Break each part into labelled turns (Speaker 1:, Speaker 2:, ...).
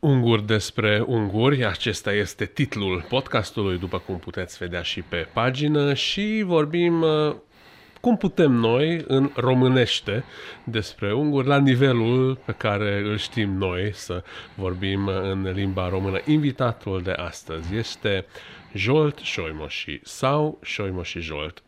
Speaker 1: Unguri despre unguri, acesta este titlul podcastului, după cum puteți vedea și pe pagină și vorbim uh, cum putem noi, în românește, despre unguri, la nivelul pe care îl știm noi să vorbim în limba română. Invitatul de astăzi este Jolt Șoimoși sau Șoimoși Jolt.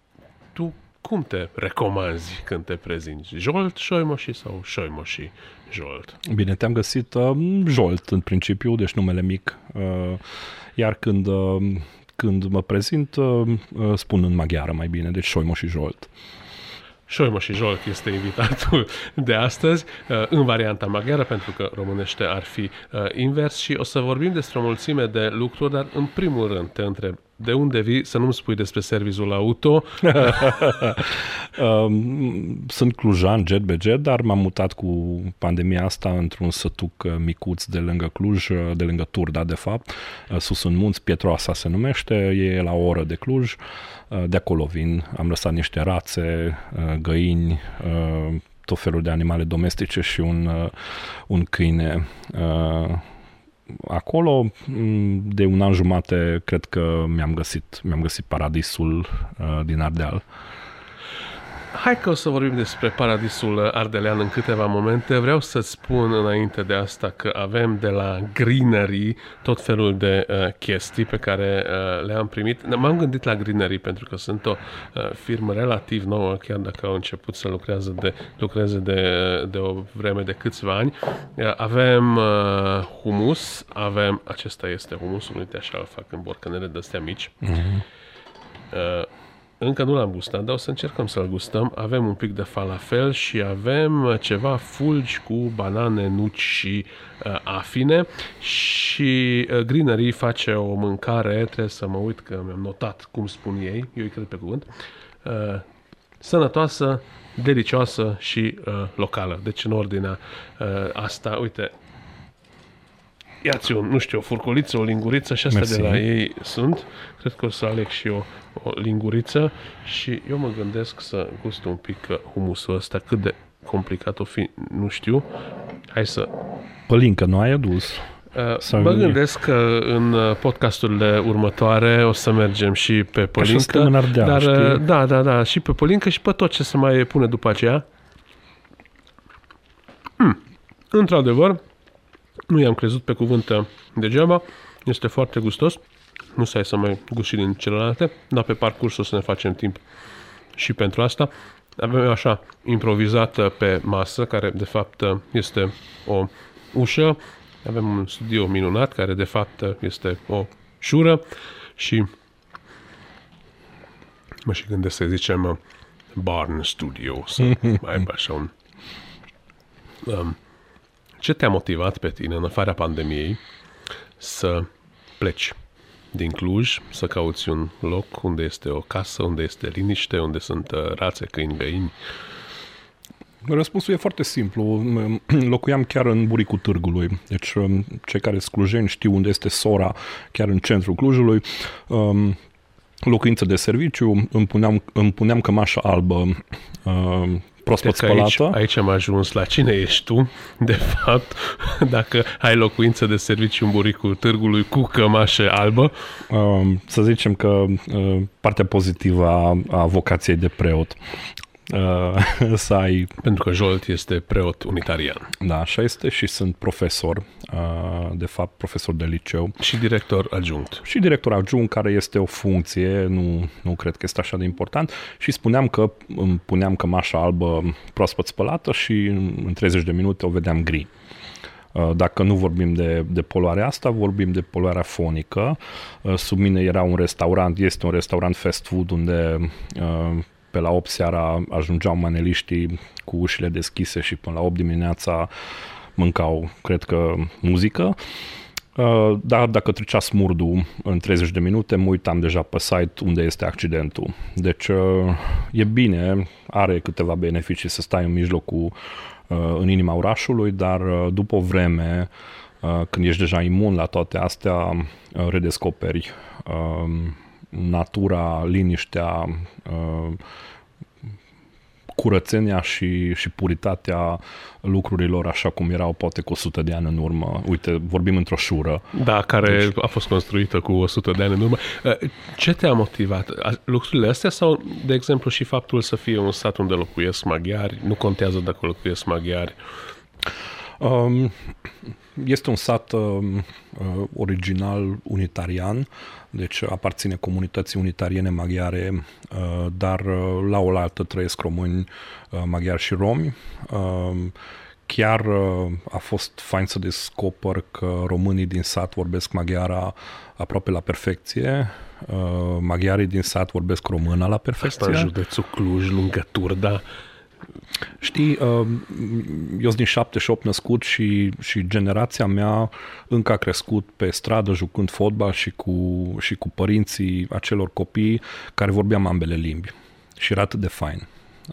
Speaker 1: Tu cum te recomanzi când te prezinți? Jolt Șoimoși sau Șoimoși Jolt?
Speaker 2: Bine, te-am găsit uh, Jolt în principiu, deci numele mic. Uh, iar când, uh, când mă prezint, uh, uh, spun în maghiară mai bine, deci Șoimoși Jolt.
Speaker 1: Șoimă și Jolt este invitatul de astăzi uh, în varianta maghiară, pentru că românește ar fi uh, invers și o să vorbim despre o mulțime de lucruri, dar în primul rând te întreb, de unde vii? Să nu-mi spui despre serviciul auto?
Speaker 2: Um, Sunt clujan, jet be jet, dar m-am mutat cu pandemia asta într-un sătuc uh, micuț de lângă Cluj, uh, de lângă Turda, de fapt, uh, sus în munți, Pietroasa se numește, e la o oră de Cluj, uh, de acolo vin, am lăsat niște rațe, uh, găini, uh, tot felul de animale domestice și un, uh, un câine. Uh, acolo m, de un an jumate cred că mi-am găsit, mi-am găsit paradisul uh, din Ardeal.
Speaker 1: Hai că o să vorbim despre paradisul ardelean în câteva momente. Vreau să-ți spun înainte de asta că avem de la Greenery tot felul de uh, chestii pe care uh, le-am primit. M-am gândit la Greenery pentru că sunt o uh, firmă relativ nouă, chiar dacă au început să lucreze de, lucreze de, de o vreme de câțiva ani. Uh, avem uh, humus, avem, acesta este humusul, uite așa îl fac în borcanele de astea mici.
Speaker 2: Mm-hmm.
Speaker 1: Uh, încă nu l-am gustat, dar o să încercăm să-l gustăm. Avem un pic de falafel și avem uh, ceva fulgi cu banane, nuci și uh, afine și uh, Greenery face o mâncare, trebuie să mă uit că mi-am notat cum spun ei, eu îi cred pe cuvânt, uh, sănătoasă, delicioasă și uh, locală. Deci în ordinea uh, asta, uite, Iați un, nu știu, o furculiță, o linguriță și astea
Speaker 2: Mersi.
Speaker 1: de la ei sunt. Cred că o să aleg și eu o linguriță și eu mă gândesc să gust un pic uh, humusul ăsta, cât de complicat o fi, nu știu. Hai să...
Speaker 2: Pălincă, nu ai adus?
Speaker 1: Uh,
Speaker 2: Sau
Speaker 1: mă
Speaker 2: nu e?
Speaker 1: gândesc că în uh, podcasturile următoare o să mergem și pe
Speaker 2: suntem
Speaker 1: pălincă.
Speaker 2: în Ardeal,
Speaker 1: dar, uh,
Speaker 2: știi?
Speaker 1: da, da, da, și pe pălincă și pe tot ce se mai pune după aceea. Hmm. Într-adevăr, nu i-am crezut pe cuvânt uh, degeaba. Este foarte gustos. Nu să ai să mai gust și din celelalte, dar pe parcurs o să ne facem timp și pentru asta. Avem așa improvizată pe masă, care de fapt uh, este o ușă. Avem un studio minunat, care de fapt uh, este o șură și mă și gândesc să zicem uh, barn studio, să mai aibă așa un... Um, ce te-a motivat pe tine, în afara pandemiei, să pleci din Cluj, să cauți un loc unde este o casă, unde este liniște, unde sunt uh, rațe, câini, găini?
Speaker 2: Răspunsul e foarte simplu. M- Locuiam chiar în buricul târgului. Deci um, cei care sunt clujeni știu unde este Sora, chiar în centrul Clujului. Um, Locuință de serviciu, îmi puneam, îmi puneam cămașa albă uh, proaspăt
Speaker 1: Că aici,
Speaker 2: spălată.
Speaker 1: aici am ajuns la cine ești tu, de fapt, dacă ai locuință de serviciu în buricul târgului cu cămașă albă.
Speaker 2: Uh, să zicem că uh, partea pozitivă a, a vocației de preot. Uh, să ai,
Speaker 1: Pentru că Jolt este preot unitarian
Speaker 2: da, așa este și sunt profesor, uh, de fapt profesor de liceu
Speaker 1: și director adjunct.
Speaker 2: și director adjunct, care este o funcție, nu, nu cred că este așa de important, și spuneam că îmi puneam cămașa albă proaspăt spălată și în 30 de minute o vedeam gri. Uh, Dacă nu vorbim de, de poluarea asta, vorbim de poluarea fonică. Uh, Sub mine era un restaurant, este un restaurant fast food unde uh, pe la 8 seara ajungeau maneliștii cu ușile deschise și până la 8 dimineața mâncau, cred că, muzică. Uh, Dar dacă trecea smurdul în 30 de minute, mă uitam deja pe site unde este accidentul. Deci uh, e bine, are câteva beneficii să stai în mijlocul, uh, în inima orașului, dar uh, după o vreme, uh, când ești deja imun la toate astea, uh, redescoperi uh, natura, liniștea, uh, curățenia și, și puritatea lucrurilor așa cum erau poate cu 100 de ani în urmă. Uite, vorbim într-o șură.
Speaker 1: Da, care deci... a fost construită cu 100 de ani în urmă. Uh, ce te-a motivat? Lucrurile astea sau, de exemplu, și faptul să fie un sat unde locuiesc maghiari? Nu contează dacă locuiesc maghiari.
Speaker 2: Um, este un sat um, uh, original unitarian, deci aparține comunității unitariene maghiare, uh, dar uh, la oaltă trăiesc români, uh, maghiari și romi. Uh, chiar uh, a fost fain să descoper că românii din sat vorbesc maghiara aproape la perfecție, uh, maghiarii din sat vorbesc româna la perfecție.
Speaker 1: Asta în județul Cluj, lângă Turda.
Speaker 2: Știi, uh, eu sunt din 78 născut și, și generația mea încă a crescut pe stradă jucând fotbal și cu, și cu părinții acelor copii care vorbeam ambele limbi. Și era atât de fain.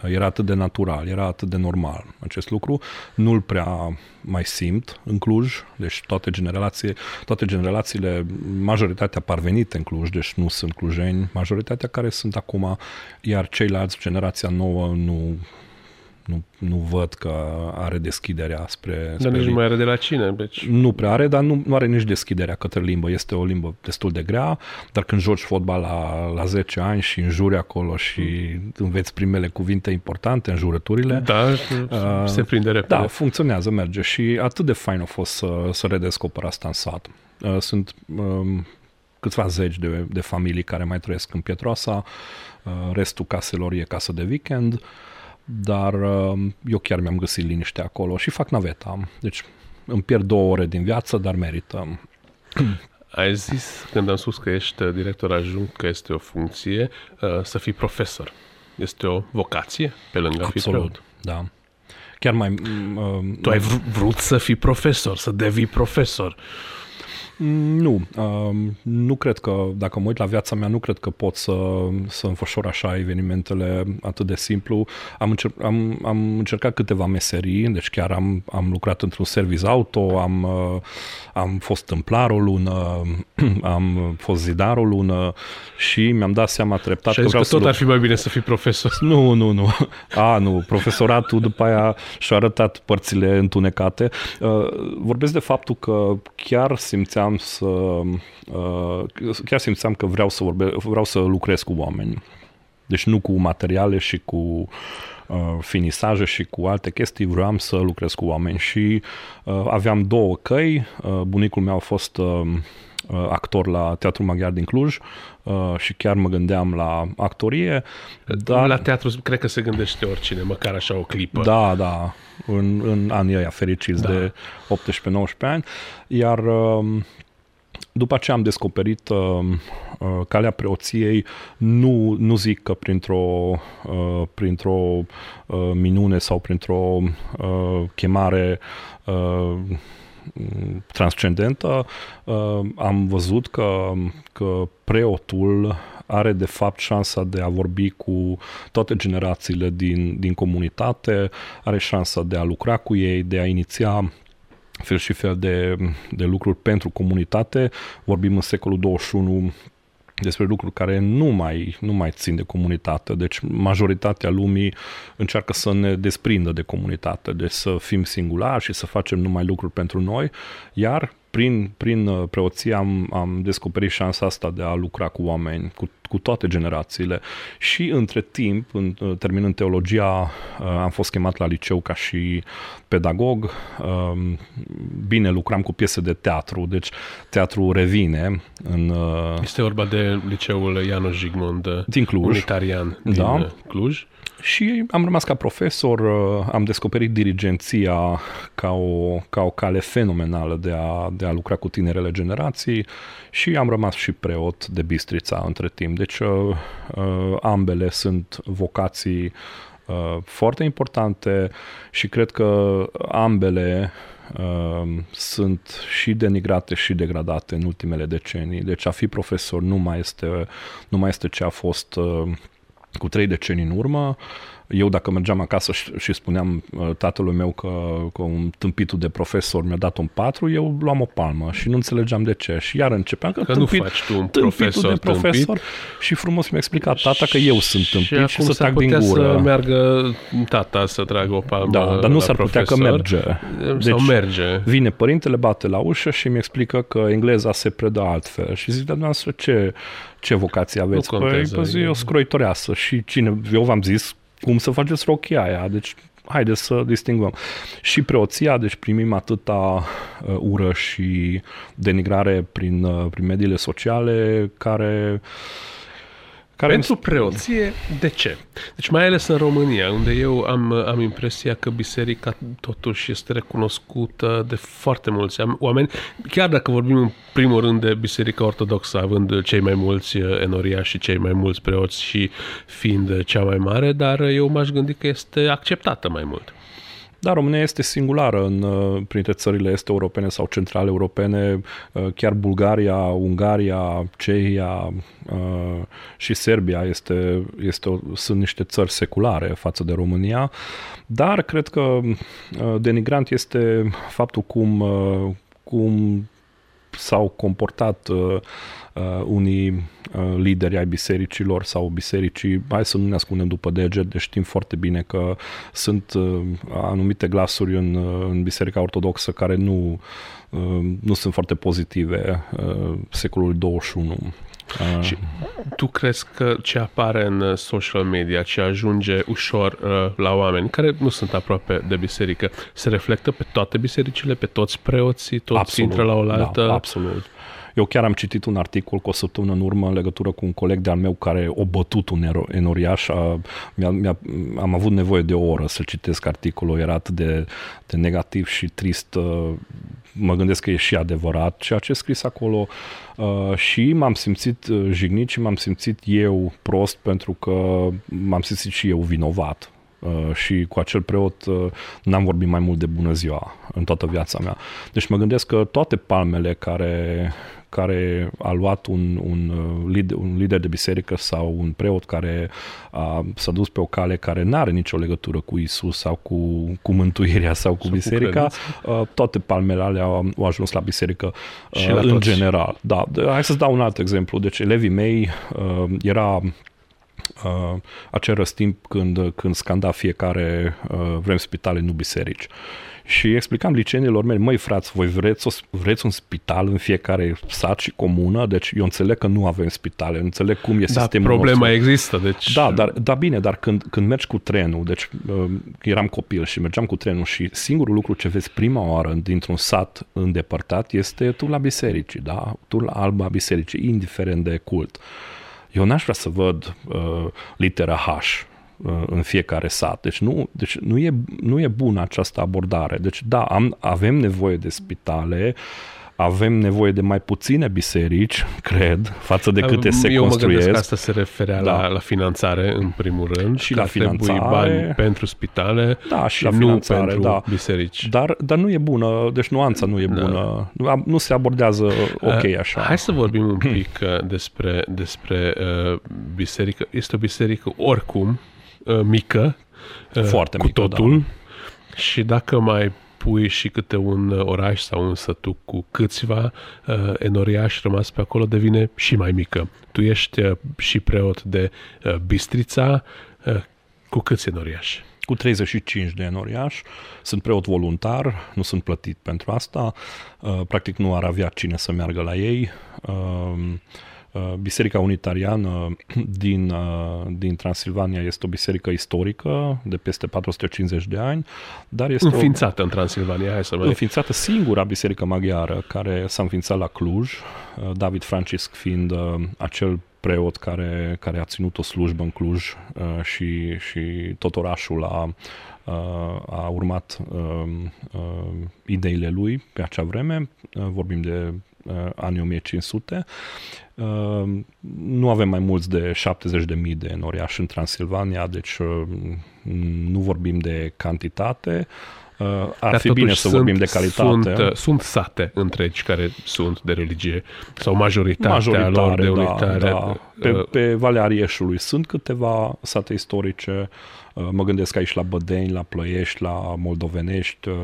Speaker 2: Era atât de natural, era atât de normal acest lucru. Nu-l prea mai simt în Cluj, deci toate, generații, toate generațiile, majoritatea parvenite în Cluj, deci nu sunt clujeni, majoritatea care sunt acum, iar ceilalți, generația nouă, nu, nu, nu văd că are deschiderea spre...
Speaker 1: Dar nici
Speaker 2: nu
Speaker 1: mai are de la cine. Deci...
Speaker 2: Nu prea are, dar nu, nu are nici deschiderea către limbă. Este o limbă destul de grea, dar când joci fotbal la, la 10 ani și înjuri acolo și mm. înveți primele cuvinte importante, în jurăturile...
Speaker 1: Da, uh, se prinde repede.
Speaker 2: Da, funcționează, merge și atât de fain a fost să, să redescoper asta în sat. Uh, sunt um, câțiva zeci de, de familii care mai trăiesc în Pietroasa, uh, restul caselor e casă de weekend, uh, dar uh, eu chiar mi-am găsit liniște acolo și fac naveta. Deci îmi pierd două ore din viață, dar merită.
Speaker 1: Ai zis când am spus că ești director ajung că este o funcție uh, să fii profesor. Este o vocație pe lângă a fi preot.
Speaker 2: da. Chiar mai...
Speaker 1: Uh, tu ai vrut să fii profesor, să devii profesor.
Speaker 2: Nu, uh, nu cred că, dacă mă uit la viața mea, nu cred că pot să, să înfășor așa evenimentele atât de simplu. Am, încer- am, am încercat câteva meserii, deci chiar am, am lucrat într-un service auto, am, uh, am fost tâmplar o lună, am fost zidar o lună și mi-am dat seama treptat
Speaker 1: și că vreau că tot să... ar fi mai bine să fii profesor.
Speaker 2: Nu, nu, nu. A, nu. Profesoratul după aia și-a arătat părțile întunecate. Uh, vorbesc de faptul că chiar simțeam simțeam să uh, chiar simțeam că vreau să vorbe, vreau să lucrez cu oameni. Deci nu cu materiale și cu uh, finisaje și cu alte chestii, vreau să lucrez cu oameni și uh, aveam două căi. Uh, bunicul meu a fost uh, uh actor la Teatrul Maghiar din Cluj uh, și chiar mă gândeam la actorie.
Speaker 1: Dar... La teatru cred că se gândește oricine, măcar așa o clipă.
Speaker 2: Da, da, în, în anii ăia fericiți da. de 18-19 ani. Iar uh, după ce am descoperit uh, uh, calea preoției, nu, nu zic că printr-o, uh, printr-o uh, minune sau printr-o uh, chemare uh, transcendentă, uh, am văzut că, că preotul are de fapt șansa de a vorbi cu toate generațiile din, din comunitate, are șansa de a lucra cu ei, de a iniția fel și fel de, de lucruri pentru comunitate. Vorbim în secolul 21 despre lucruri care nu mai, nu mai țin de comunitate. Deci majoritatea lumii încearcă să ne desprindă de comunitate, deci să fim singulari și să facem numai lucruri pentru noi, iar prin, prin uh, preoție am, am descoperit șansa asta de a lucra cu oameni, cu, cu toate generațiile. Și între timp, în, uh, terminând teologia, uh, am fost chemat la liceu ca și pedagog. Um, bine, lucram cu piese de teatru, deci teatru revine. În,
Speaker 1: este vorba de liceul Ianoș Jigmund
Speaker 2: din Cluj.
Speaker 1: Unitarian din da. Cluj.
Speaker 2: Și am rămas ca profesor, uh, am descoperit dirigenția ca o, ca o cale fenomenală de a, de a lucra cu tinerele generații și am rămas și preot de Bistrița între timp. Deci uh, uh, ambele sunt vocații foarte importante și cred că ambele sunt și denigrate și degradate în ultimele decenii. Deci a fi profesor nu mai este, nu mai este ce a fost cu trei decenii în urmă. eu dacă mergeam acasă și, și spuneam uh, tatălui meu că, că un tâmpitul de profesor mi-a dat un 4, eu luam o palmă și nu înțelegeam de ce. Și iar începeam că,
Speaker 1: Că
Speaker 2: tâmpit,
Speaker 1: nu faci tu un
Speaker 2: tâmpitul
Speaker 1: profesor
Speaker 2: de profesor
Speaker 1: tâmpit.
Speaker 2: și frumos mi-a explicat tata că eu sunt tâmpit și,
Speaker 1: acum
Speaker 2: și să
Speaker 1: s-ar
Speaker 2: trag din
Speaker 1: putea
Speaker 2: gură.
Speaker 1: să meargă tata să tragă o palmă
Speaker 2: Da, dar nu
Speaker 1: la
Speaker 2: s-ar putea că
Speaker 1: profesor.
Speaker 2: merge.
Speaker 1: Sau
Speaker 2: Deci,
Speaker 1: merge.
Speaker 2: Vine părintele, bate la ușă și mi explică că engleza se predă altfel. Și zic, dar dumneavoastră, ce, ce vocație aveți?
Speaker 1: Nu contează.
Speaker 2: Păi, păi, e o scroitoreasă. Și cine, eu v-am zis cum să faceți rochia aia. Deci, haideți să distingvăm. Și preoția, deci primim atâta uh, ură și denigrare prin, uh, prin mediile sociale care care
Speaker 1: Pentru preoție, de ce? Deci mai ales în România, unde eu am, am impresia că biserica totuși este recunoscută de foarte mulți am- oameni, chiar dacă vorbim în primul rând de biserica ortodoxă, având cei mai mulți uh, enoriași și cei mai mulți preoți și fiind cea mai mare, dar eu m-aș gândi că este acceptată mai mult.
Speaker 2: Da, România este singulară în, uh, printre țările este europene sau centrale europene, uh, chiar Bulgaria, Ungaria, Cehia uh, și Serbia este, este o, sunt niște țări seculare față de România, dar cred că uh, denigrant este faptul cum, uh, cum s-au comportat uh, uh, unii uh, lideri ai bisericilor sau bisericii, hai să nu ne ascundem după deget, deci știm foarte bine că sunt uh, anumite glasuri în, uh, în Biserica Ortodoxă care nu, uh, nu sunt foarte pozitive uh, secolul 21. Uh,
Speaker 1: Și tu crezi că ce apare în uh, social media, ce ajunge ușor uh, la oameni care nu sunt aproape de biserică, se reflectă pe toate bisericile, pe toți preoții, toți intră la oaltă?
Speaker 2: Da, absolut. Eu chiar am citit un articol cu o săptămână în urmă în legătură cu un coleg de-al meu care o bătut un ero- enoriaș. A, mi-a, mi-a, am avut nevoie de o oră să citesc articolul, era atât de, de negativ și trist. uh, Mă gândesc că e și adevărat ceea ce e scris acolo uh, și m-am simțit uh, jignit și m-am simțit eu prost pentru că m-am simțit și eu vinovat. Uh, și cu acel preot uh, n-am vorbit mai mult de bună ziua în toată viața mea. Deci mă gândesc că toate palmele care, care a luat un, un, uh, lider, un lider de biserică sau un preot care a, s-a dus pe o cale care nu are nicio legătură cu Isus sau cu, cu mântuirea sau cu
Speaker 1: Sau cu
Speaker 2: biserica, uh, toate palmele alea au, au ajuns la biserică
Speaker 1: Și
Speaker 2: uh,
Speaker 1: la
Speaker 2: în
Speaker 1: toți.
Speaker 2: general. Da, de- hai să-ți dau un alt exemplu. Deci elevii mei uh, era uh, acel răstimp când, când scanda fiecare uh, vrem spitale, nu biserici. Și explicam liceenilor mei, măi frați, voi vreți, o, vreți un spital în fiecare sat și comună? Deci eu înțeleg că nu avem spitale, înțeleg cum e
Speaker 1: Da,
Speaker 2: sistemul
Speaker 1: problema
Speaker 2: nostru.
Speaker 1: există, deci...
Speaker 2: Da, dar, da, bine, dar când, când mergi cu trenul, deci uh, eram copil și mergeam cu trenul și singurul lucru ce vezi prima oară dintr-un sat îndepărtat este tu la biserici, da? Tu la alba bisericii, indiferent de cult. Eu n-aș vrea să văd uh, litera H uh, în fiecare sat. Deci nu, deci nu, e, nu e bună această abordare. Deci da, am, avem nevoie de spitale, avem nevoie de mai puține biserici, cred, față de câte se
Speaker 1: Eu mă gândesc
Speaker 2: construiesc.
Speaker 1: că asta se referea
Speaker 2: Da.
Speaker 1: la, la finanțare, în primul rând.
Speaker 2: Și
Speaker 1: că
Speaker 2: la
Speaker 1: ar trebui
Speaker 2: finanțare.
Speaker 1: bani pentru spitale
Speaker 2: Da, și la
Speaker 1: nu
Speaker 2: finanțare,
Speaker 1: pentru
Speaker 2: da.
Speaker 1: biserici.
Speaker 2: Dar, dar nu e bună, deci nuanța nu e
Speaker 1: Da.
Speaker 2: bună. Nu, nu se abordează ok
Speaker 1: Uh,
Speaker 2: așa.
Speaker 1: Hai să vorbim un pic uh, despre, despre uh, biserică. Este o biserică oricum uh, mică, uh,
Speaker 2: Foarte
Speaker 1: cu
Speaker 2: mică,
Speaker 1: totul. Și dacă mai pui și câte un uh, oraș sau un sătuc cu câțiva uh, enoriași rămas pe acolo, devine și mai mică. Tu ești uh, și preot de uh, Bistrița, uh, cu câți enoriași?
Speaker 2: Cu 35 de enoriași, sunt preot voluntar, nu sunt plătit pentru asta, uh, practic nu ar avea cine să meargă la ei. Uh, uh, Biserica Unitariană din, uh, din Transilvania este o biserică istorică de peste 450 de ani, dar este o,
Speaker 1: Înființată în Transilvania, hai să mai...
Speaker 2: înființată singura biserică maghiară care s-a înființat la Cluj, uh, David Francisc fiind uh, acel preot care, care a ținut o slujbă în Cluj uh, și, și tot orașul a, uh, a urmat uh, uh, ideile lui pe acea vreme, uh, vorbim de uh, anii 1500. Uh, nu avem mai mulți de 70.000 de noriași în Transilvania, deci uh, nu vorbim de cantitate, Uh, ar
Speaker 1: Dar
Speaker 2: fi bine
Speaker 1: totuși
Speaker 2: să vorbim de calitate.
Speaker 1: Sunt, uh, sunt sate întregi care sunt de religie sau majoritatea lor de
Speaker 2: Majoritare,
Speaker 1: unitare.
Speaker 2: da, da. Pe,
Speaker 1: Uh,
Speaker 2: pe Valea Arieșului sunt câteva sate istorice, uh, mă gândesc aici la Bădeni, la Plăiești, la Moldovenești, uh,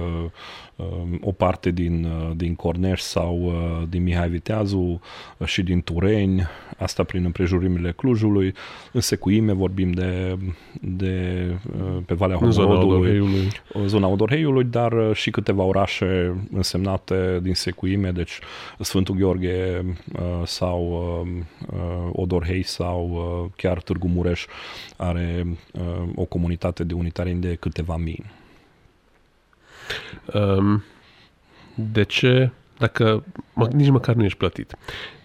Speaker 2: uh, o parte din, uh, din Corneș sau uh, din Mihai Viteazu uh, și din Tureni, asta prin împrejurimile Clujului. În Secuime vorbim de, de uh, pe Valea
Speaker 1: în zona
Speaker 2: Homorodului,
Speaker 1: Odorheiului.
Speaker 2: zona Odorheiului, dar uh, și câteva orașe însemnate din Secuime, deci Sfântul Gheorghe uh, sau uh, uh, Odorhei sau uh, chiar Târgu Mureș are uh, o comunitate de unitarieni de câteva mii.
Speaker 1: Um, de ce, dacă mă, nici măcar nu ești plătit,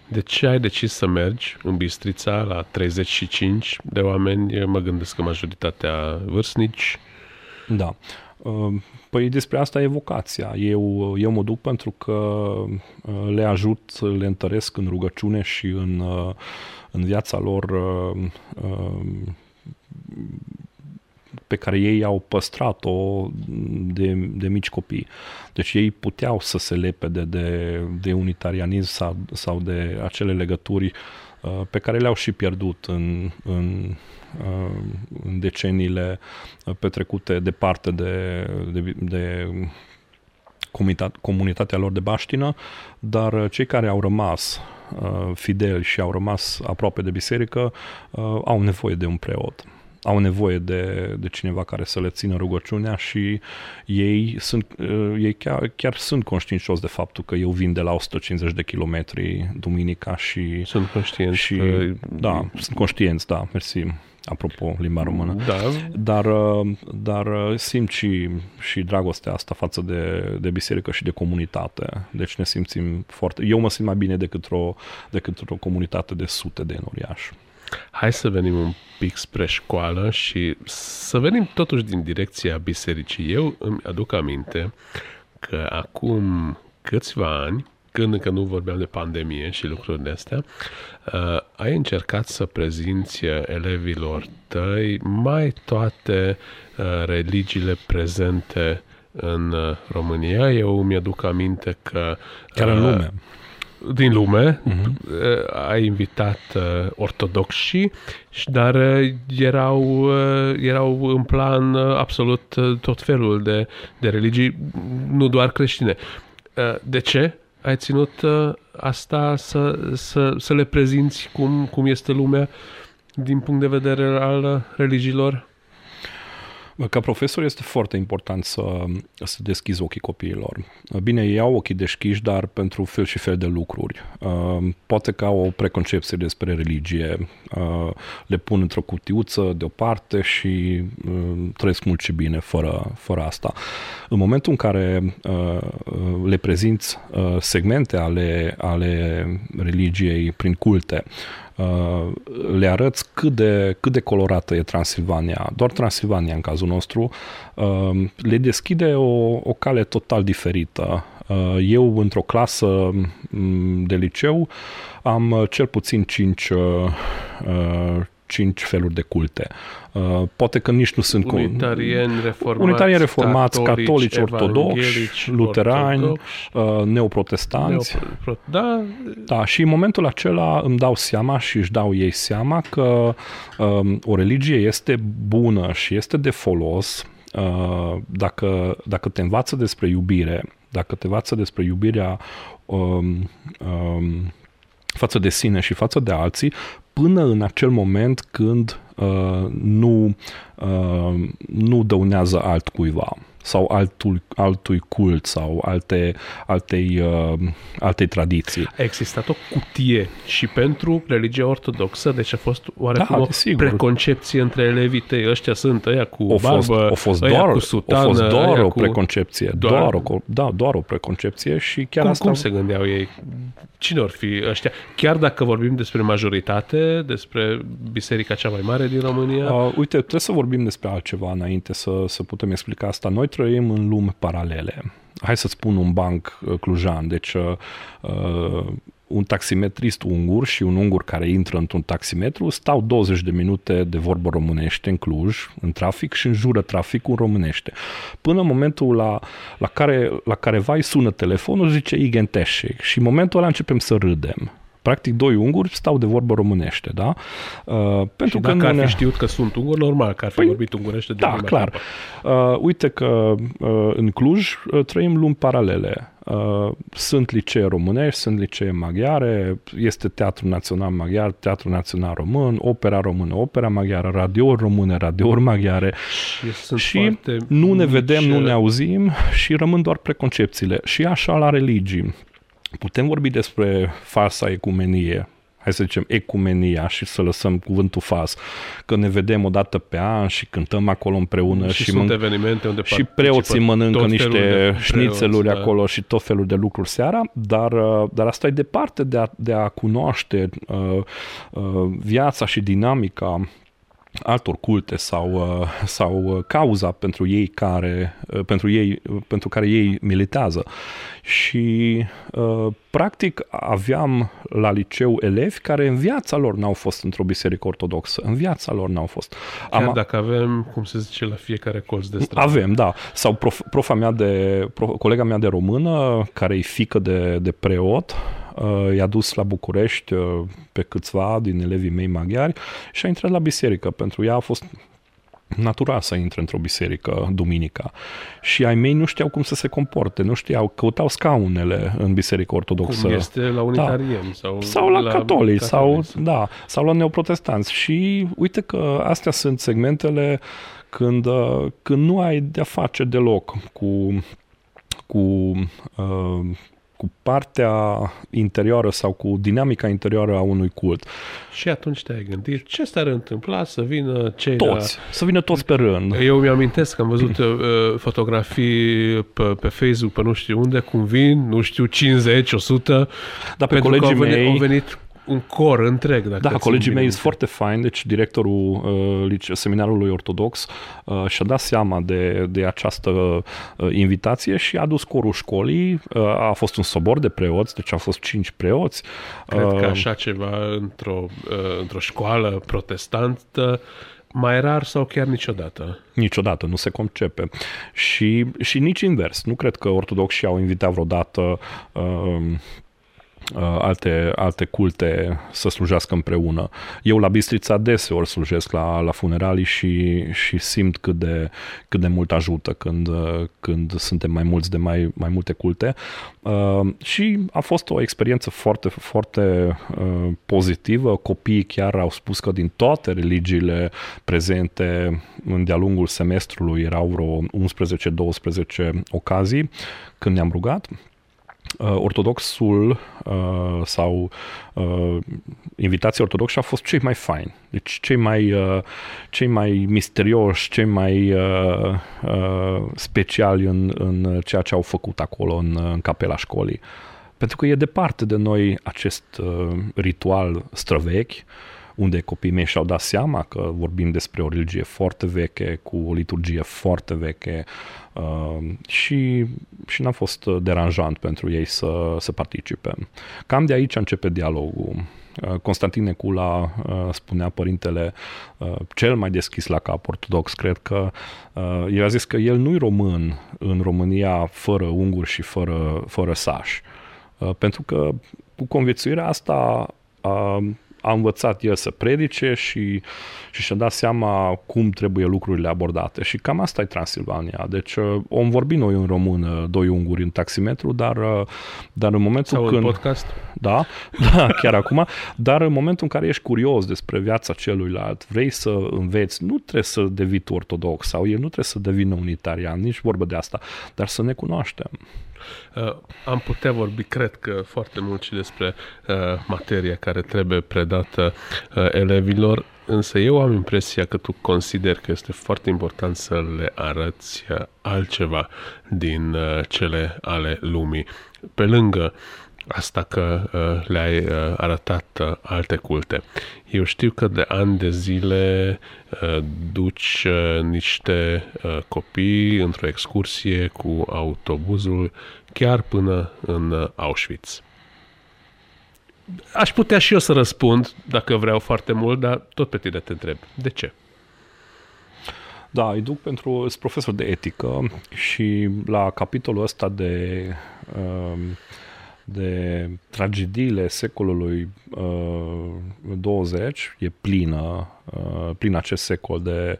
Speaker 1: de ce ai decis să mergi în Bistrița la 35 de oameni? Mă gândesc că majoritatea vârstnici.
Speaker 2: Da. Uh, Păi despre asta e vocația. Eu, eu mă duc pentru că uh, le ajut, le întăresc în rugăciune și în, uh, în viața lor uh, uh, pe care ei au păstrat-o de, de mici copii. Deci ei puteau să se lepede de, de unitarianism sau, sau de acele legături uh, pe care le-au și pierdut în, în, uh, în deceniile petrecute departe de, de, de comunitatea lor de baștină, dar cei care au rămas uh, fideli și au rămas aproape de biserică uh, au nevoie de un preot au nevoie de, de cineva care să le țină rugăciunea și ei, sunt, uh, ei chiar, chiar sunt conștiincioși de faptul că eu vin de la 150 de kilometri duminica și...
Speaker 1: Sunt conștienți
Speaker 2: și,
Speaker 1: că...
Speaker 2: Da, sunt conștienți, da, mersi apropo limba română.
Speaker 1: Da.
Speaker 2: Dar, dar simt și, și dragostea asta față de, de biserică și de comunitate. Deci ne simțim foarte... Eu mă simt mai bine decât o, decât o comunitate de sute de enoriași.
Speaker 1: Hai să venim un pic spre școală și să venim totuși din direcția bisericii. Eu îmi aduc aminte că acum câțiva ani, când încă nu vorbeam de pandemie și lucruri de astea, uh, ai încercat să prezinți elevilor tăi mai toate uh, religiile prezente în uh, România. Eu mi-aduc aminte că...
Speaker 2: Chiar în lume
Speaker 1: din lume, uh-huh. a invitat uh, ortodoxi, dar uh, erau, uh, erau în plan uh, absolut uh, tot felul de, de religii, nu doar creștine. Uh, de ce ai ținut uh, asta să, să, să le prezinți cum, cum este lumea din punct de vedere al uh, religiilor?
Speaker 2: Ca profesor este foarte important să, să deschizi ochii copiilor. Bine, ei au ochii deschiși, dar pentru fel și fel de lucruri. Poate că au o preconcepție despre religie, le pun într-o cutiuță deoparte și trăiesc mult și bine fără, fără asta. În momentul în care le prezinți segmente ale, ale religiei prin culte, le arăți cât de, cât de colorată e Transilvania, doar Transilvania în cazul nostru, le deschide o, o cale total diferită. Eu, într-o clasă de liceu, am cel puțin 5 cinci feluri de culte. Uh, poate că nici nu sunt...
Speaker 1: Unitarieni reformați,
Speaker 2: unitarieni reformați catolici, catolici ortodoxi, luterani, ortodoxi, uh, neoprotestanți.
Speaker 1: Neopro- da.
Speaker 2: da, și în momentul acela îmi dau seama și își dau ei seama că um, o religie este bună și este de folos uh, dacă, dacă te învață despre iubire, dacă te învață despre iubirea um, um, față de sine și față de alții, până în acel moment când uh, nu, uh, nu dăunează altcuiva sau altul, altui cult sau alte, altei, uh, altei tradiții.
Speaker 1: A existat o cutie și pentru religia ortodoxă, deci a fost oarecum da, o
Speaker 2: desigur.
Speaker 1: preconcepție între elevii tăi, ăștia sunt ăia cu
Speaker 2: o fost,
Speaker 1: barbă,
Speaker 2: o fost
Speaker 1: ăia
Speaker 2: doar,
Speaker 1: cu sutană,
Speaker 2: o fost doar
Speaker 1: ăia
Speaker 2: o
Speaker 1: cu...
Speaker 2: preconcepție, doar, doar o, da, doar o preconcepție și chiar
Speaker 1: cum,
Speaker 2: asta...
Speaker 1: Cum se gândeau ei? Cine or fi ăștia? Chiar dacă vorbim despre majoritate, despre biserica cea mai mare din România?
Speaker 2: Uh, uite, trebuie să vorbim despre altceva înainte să, să putem explica asta. Noi trăim în lume paralele. Hai să spun un banc uh, clujan. Deci uh, uh, un taximetrist ungur și un ungur care intră într-un taximetru stau 20 de minute de vorbă românește în Cluj, în trafic și înjură traficul românește. Până în momentul la, la, care, la care vai sună telefonul, zice Igen Teșec și în momentul ăla începem să râdem. Practic, doi unguri stau de vorbă românește, da?
Speaker 1: Uh, pentru și că dacă ar fi ne... știut că sunt unguri, normal că ar fi păi, vorbit ungurește de
Speaker 2: Da, clar. Uh, uite că uh, în Cluj uh, trăim lumi paralele. Uh, sunt licee românești, sunt licee maghiare, este Teatru Național Maghiar, Teatru Național Român, opera română, opera maghiară, radiouri române, radiouri maghiare și, și nu ne vedem, nu ne auzim și rămân doar preconcepțiile. Și așa la religii. Putem vorbi despre falsa ecumenie, hai să zicem, ecumenia și să lăsăm cuvântul fas, că ne vedem o dată pe an și cântăm acolo împreună
Speaker 1: și, și, sunt mân- evenimente unde
Speaker 2: și preoții mănâncă niște șnițeluri da. acolo și tot felul de lucruri seara, dar, uh, dar asta e departe de a, de a cunoaște uh, uh, viața și dinamica altor culte sau, uh, sau uh, cauza pentru ei care, uh, pentru ei, pentru care ei militează. Și practic aveam la liceu elevi care în viața lor n-au fost într-o biserică ortodoxă. În viața lor n-au fost.
Speaker 1: Chiar Am, dacă avem, cum se zice, la fiecare colț de stradă.
Speaker 2: Avem, da. Sau prof, profa mea de, prof, colega mea de română, care e fică de, de preot, uh, i-a dus la București uh, pe câțiva din elevii mei maghiari și a intrat la biserică. Pentru ea a fost natural să intre într-o biserică duminica. Și ai mei nu știau cum să se comporte, nu știau, căutau scaunele în biserică ortodoxă.
Speaker 1: Cum este la unitarieni da. sau,
Speaker 2: sau la, la catolici, sau, da, sau la neoprotestanți. Și uite că astea sunt segmentele când, uh, când nu ai de-a face deloc cu cu uh, cu partea interioară sau cu dinamica interioară a unui cult.
Speaker 1: Și atunci te-ai gândit ce s-ar întâmpla să vină cei
Speaker 2: Toți, la... să vină toți pe rând.
Speaker 1: Eu mi-amintesc că am văzut uh, fotografii pe, pe Facebook, pe nu știu unde, cum vin, nu știu, 50, 100,
Speaker 2: dar pe colegii
Speaker 1: că au
Speaker 2: venit,
Speaker 1: mei... au venit un cor întreg. Dacă
Speaker 2: da, colegii mei sunt foarte fain, deci directorul uh, seminarului ortodox uh, și-a dat seama de, de această uh, invitație și a dus corul școlii, uh, a fost un sobor de preoți, deci au fost cinci preoți.
Speaker 1: Cred uh, că așa ceva într-o, uh, într-o școală protestantă mai rar sau chiar niciodată?
Speaker 2: Niciodată, nu se concepe. Și, și nici invers. Nu cred că ortodoxii au invitat vreodată uh, Uh, alte, alte culte să slujească împreună. Eu la Bistrița deseori slujesc la, la funeralii și, și simt cât de, cât de mult ajută când, uh, când suntem mai mulți de mai, mai multe culte. Uh, și a fost o experiență foarte, foarte uh, pozitivă. Copiii chiar au spus că din toate religiile prezente de-a lungul semestrului erau vreo 11-12 ocazii când ne-am rugat uh, ortodoxul uh, sau uh, invitații ortodoxi au fost cei mai faini, deci cei mai, uh, cei mai misterioși, cei mai uh, uh, speciali în, în ceea ce au făcut acolo în, în capela școlii. Pentru că e departe de noi acest uh, ritual străvechi, unde copiii mei și-au dat seama că vorbim despre o religie foarte veche, cu o liturgie foarte veche, Uh, și, și n-a fost uh, deranjant pentru ei să, să participe. Cam de aici începe dialogul. Uh, Constantin Necula uh, spunea părintele uh, cel mai deschis la cap ortodox, cred că el a zis că el nu-i român în România fără unguri și fără, fără sași. Pentru că cu conviețuirea asta a învățat el să predice și, și și-a dat seama cum trebuie lucrurile abordate. Și cam asta e Transilvania. Deci uh, om vorbi noi în română, doi unguri în taximetru, dar, uh, dar în momentul
Speaker 1: Sau
Speaker 2: când...
Speaker 1: În podcast?
Speaker 2: Da, da, chiar acum. Dar în momentul în care ești curios despre viața celuilalt, vrei să înveți, nu trebuie să devii ortodox sau el nu trebuie să devină unitarian, nici vorbă de asta, dar să ne cunoaștem.
Speaker 1: Uh, am putea vorbi, cred că, foarte mult și despre uh, materia care trebuie predată uh, elevilor, însă eu am impresia că tu consider că este foarte important să le arăți uh, altceva din uh, cele ale lumii. Pe lângă asta că uh, le-ai uh, arătat uh, alte culte. Eu știu că de ani de zile uh, duci uh, niște uh, copii într-o excursie cu autobuzul chiar până în uh, Auschwitz. Aș putea și eu să răspund, dacă vreau foarte mult, dar tot pe tine te întreb. De ce?
Speaker 2: Da, îi duc pentru... Sunt profesor de etică și la capitolul ăsta de... Uh, de tragediile secolului uh, 20 e plină, uh, plin acest secol de,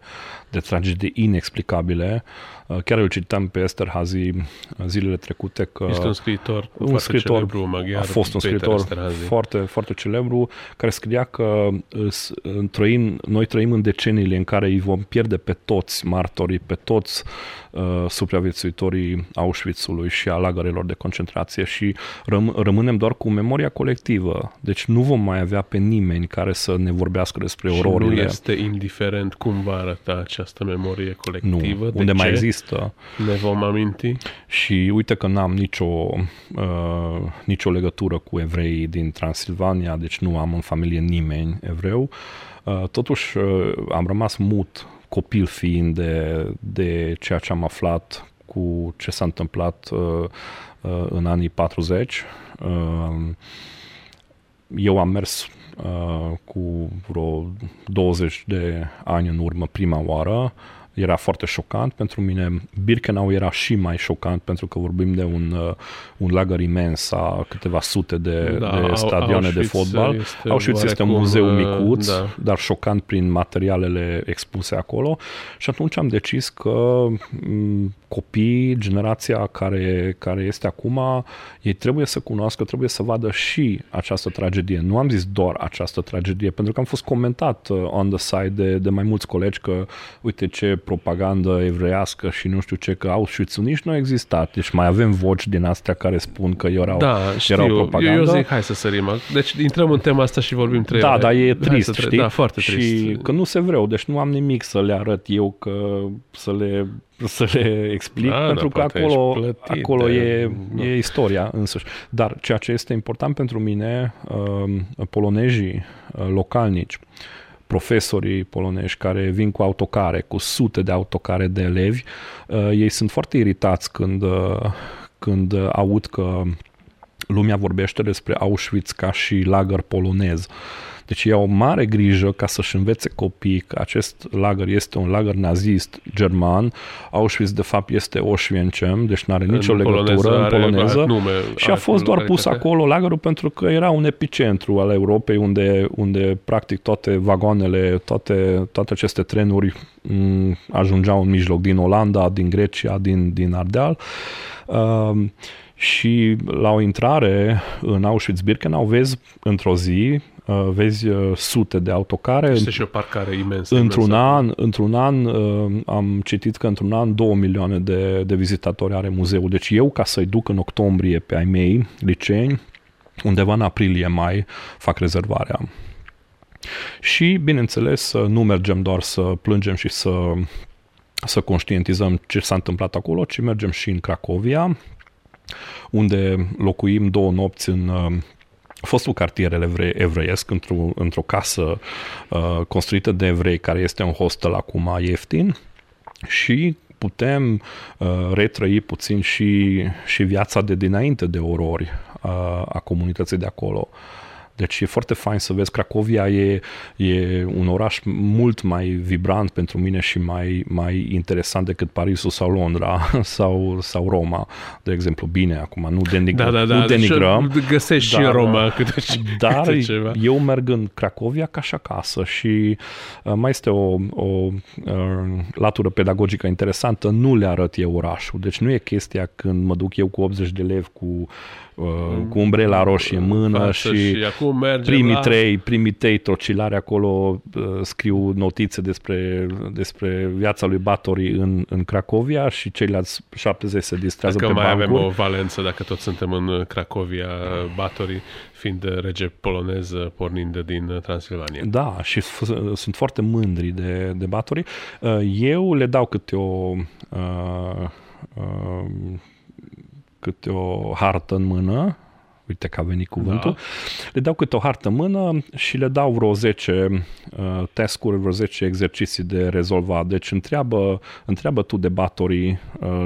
Speaker 2: de tragedii inexplicabile. Uh, chiar îl citam pe Esterhazy zilele trecute că...
Speaker 1: Este un scriitor
Speaker 2: un scriitor
Speaker 1: celebru maghiar,
Speaker 2: a fost un
Speaker 1: Peter
Speaker 2: scriitor
Speaker 1: Esterhazy.
Speaker 2: foarte, foarte celebru care scria că îs- trăim, noi trăim în deceniile în care îi vom pierde pe toți martorii, pe toți uh, supraviețuitorii Auschwitzului și a lagărelor de concentrație și răm- rămânem doar cu memoria colectivă. Deci nu vom mai avea pe nimeni care să ne vorbească despre
Speaker 1: Și nu
Speaker 2: ororile.
Speaker 1: este indiferent cum va arăta această memorie colectivă.
Speaker 2: nu,
Speaker 1: de
Speaker 2: unde mai
Speaker 1: ce
Speaker 2: există.
Speaker 1: Ne vom aminti.
Speaker 2: Și uite că n-am nicio, uh, nicio legătură cu evreii din Transilvania, deci nu am în familie nimeni evreu. Uh, totuși uh, am rămas mut, copil fiind de, de ceea ce am aflat cu ce s-a întâmplat uh, uh, în anii 40. Uh, eu am mers uh, cu vreo 20 de ani în urmă prima oară. Era foarte șocant pentru mine. Birkenau era și mai șocant pentru că vorbim de un, uh, un lagăr imens a câteva sute de,
Speaker 1: Da,
Speaker 2: de
Speaker 1: Au-
Speaker 2: stadioane de
Speaker 1: Auschwitz
Speaker 2: fotbal.
Speaker 1: este
Speaker 2: Auschwitz este un
Speaker 1: oarecum,
Speaker 2: muzeu
Speaker 1: uh,
Speaker 2: micuț,
Speaker 1: da.
Speaker 2: dar șocant prin materialele expuse acolo și atunci am decis că m, copiii, generația care, care este acum, ei trebuie să cunoască, trebuie să vadă și această tragedie. Nu am zis doar această tragedie, pentru că am fost comentat uh, on the side de, de mai mulți colegi că uite ce propagandă evreiască și nu știu ce, că Auschwitz-ul nici nu a existat. Deci mai avem voci din astea care spun că erau,
Speaker 1: Da, știu.
Speaker 2: erau
Speaker 1: Eu,
Speaker 2: propagandă.
Speaker 1: eu zic, hai să sărim. Deci intrăm în tema asta și vorbim trei
Speaker 2: Da,
Speaker 1: ore.
Speaker 2: dar e
Speaker 1: Hai
Speaker 2: trist,
Speaker 1: să tre-
Speaker 2: știi?
Speaker 1: Da, foarte trist.
Speaker 2: Și că nu se vreau, deci nu am nimic să le arăt eu, că să le, să le explic,
Speaker 1: Da,
Speaker 2: pentru
Speaker 1: da,
Speaker 2: că
Speaker 1: poate
Speaker 2: acolo,
Speaker 1: ești plătit
Speaker 2: acolo
Speaker 1: de-
Speaker 2: e,
Speaker 1: da.
Speaker 2: e istoria însuși. Dar ceea ce este important pentru mine, um, polonezii uh, localnici, profesorii polonezi care vin cu autocare, cu sute de autocare de elevi, uh, ei sunt foarte iritați când, uh, când uh, aud că lumea vorbește despre Auschwitz ca și lagăr polonez. Deci ei au o mare grijă ca să-și învețe copiii că acest lagăr este un lagăr nazist german. Auschwitz, de fapt, este Oświęcim, deci nu are nicio
Speaker 1: În
Speaker 2: legătură
Speaker 1: poloneză
Speaker 2: în
Speaker 1: are
Speaker 2: poloneză.
Speaker 1: alt nume,
Speaker 2: și a
Speaker 1: alt
Speaker 2: fost doar pus
Speaker 1: localitate.
Speaker 2: acolo lagărul pentru că era un epicentru al Europei unde, unde practic toate vagoanele, toate, toate aceste trenuri m, ajungeau în mijloc din Olanda, din Grecia, din, din Ardeal. Um, și la o intrare în Auschwitz-Birkenau vezi într-o zi, uh, vezi uh, sute de autocare.
Speaker 1: Este și o parcare imensă.
Speaker 2: Într-un
Speaker 1: imensă.
Speaker 2: an, într-un an uh, am citit că într-un an 2 milioane de, de vizitatori are muzeul. Deci eu, ca să-i duc în octombrie pe ai mei, liceeni, undeva în aprilie-mai, fac rezervarea. Și, bineînțeles, nu mergem doar să plângem și să, să conștientizăm ce s-a întâmplat acolo, ci mergem și în Cracovia, unde locuim două nopți în uh, fostul cartier evre- evreiesc, într-o, într-o casă uh, construită de evrei, care este un hostel acum ieftin și putem uh, retrăi puțin și, și viața de dinainte de orori uh, a comunității de acolo. Deci e foarte fain să vezi, Cracovia e, e un oraș mult mai vibrant pentru mine și mai, mai interesant decât Parisul sau Londra sau, sau Roma, de exemplu. Bine, acum nu, denig-
Speaker 1: Da, da, da.
Speaker 2: nu denigrăm.
Speaker 1: Și găsești și
Speaker 2: dar-
Speaker 1: în Roma câte,
Speaker 2: Dar
Speaker 1: câte ceva.
Speaker 2: eu merg în Cracovia ca și acasă și uh, mai este o, o uh, latură pedagogică interesantă, nu le arăt eu orașul. Deci nu e chestia când mă duc eu cu 80 de elevi cu, uh, cu umbrela roșie în mână
Speaker 1: Față
Speaker 2: și,
Speaker 1: și acum mergem
Speaker 2: primii
Speaker 1: la...
Speaker 2: trei, primii trei trocilari acolo uh, scriu notițe despre, despre viața lui Batory în, în Cracovia și ceilalți 70 se distrează
Speaker 1: Dacă
Speaker 2: pe
Speaker 1: mai avem
Speaker 2: bancuri.
Speaker 1: o valență, dacă tot suntem în Cracovia, Batory fiind rege polonez pornind din Transilvania.
Speaker 2: Da, și f- sunt foarte mândri de, de Batory. Uh, Eu le dau câte o uh, uh, câte o hartă în mână, uite că a venit cuvântul, da. le dau câte o hartă în mână și le dau vreo 10 uh, task-uri, vreo 10 exerciții de rezolvat. Deci întreabă, întreabă tu de Batory, uh,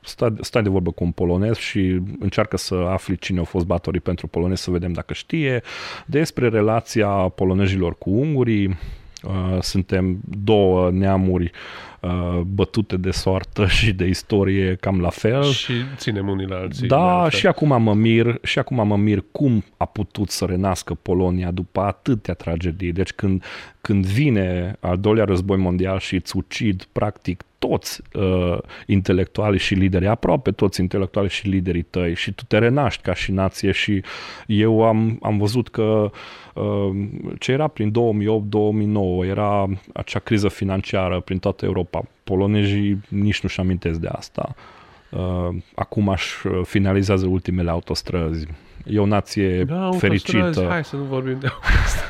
Speaker 2: stai, stai de vorbă cu un polonez și încearcă să afli cine a fost Batory pentru polonez, să vedem dacă știe, despre relația polonezilor cu ungurii, Uh, suntem două neamuri uh, bătute de soartă și de istorie cam la fel.
Speaker 1: Și ținem unii la alții. de
Speaker 2: Da,
Speaker 1: altfel.
Speaker 2: și acum mă mir, și acum mă mir cum a putut să renască Polonia după atâtea tragedii. Deci când, când vine al doilea război mondial și îți ucid practic toți uh, intelectuali și lideri, aproape toți intelectuali și liderii tăi și tu te renaști ca și nație și eu am, am văzut că uh, ce era prin 2008-2009 era acea criză financiară prin toată Europa. Polonezii nici nu-și amintesc de asta. Uh, acum aș uh, finalizează ultimele autostrăzi. E o nație
Speaker 1: Da,
Speaker 2: fericită.
Speaker 1: autostrăzi, Hai să nu vorbim de asta.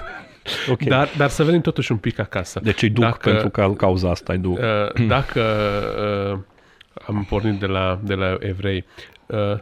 Speaker 2: Ok.
Speaker 1: Dar, dar să venim totuși un pic acasă.
Speaker 2: Deci îi duc
Speaker 1: Dacă-
Speaker 2: pentru ca, cauza asta, îi duc.
Speaker 1: Uh, dacă uh, am pornit de la, de la evrei, uh,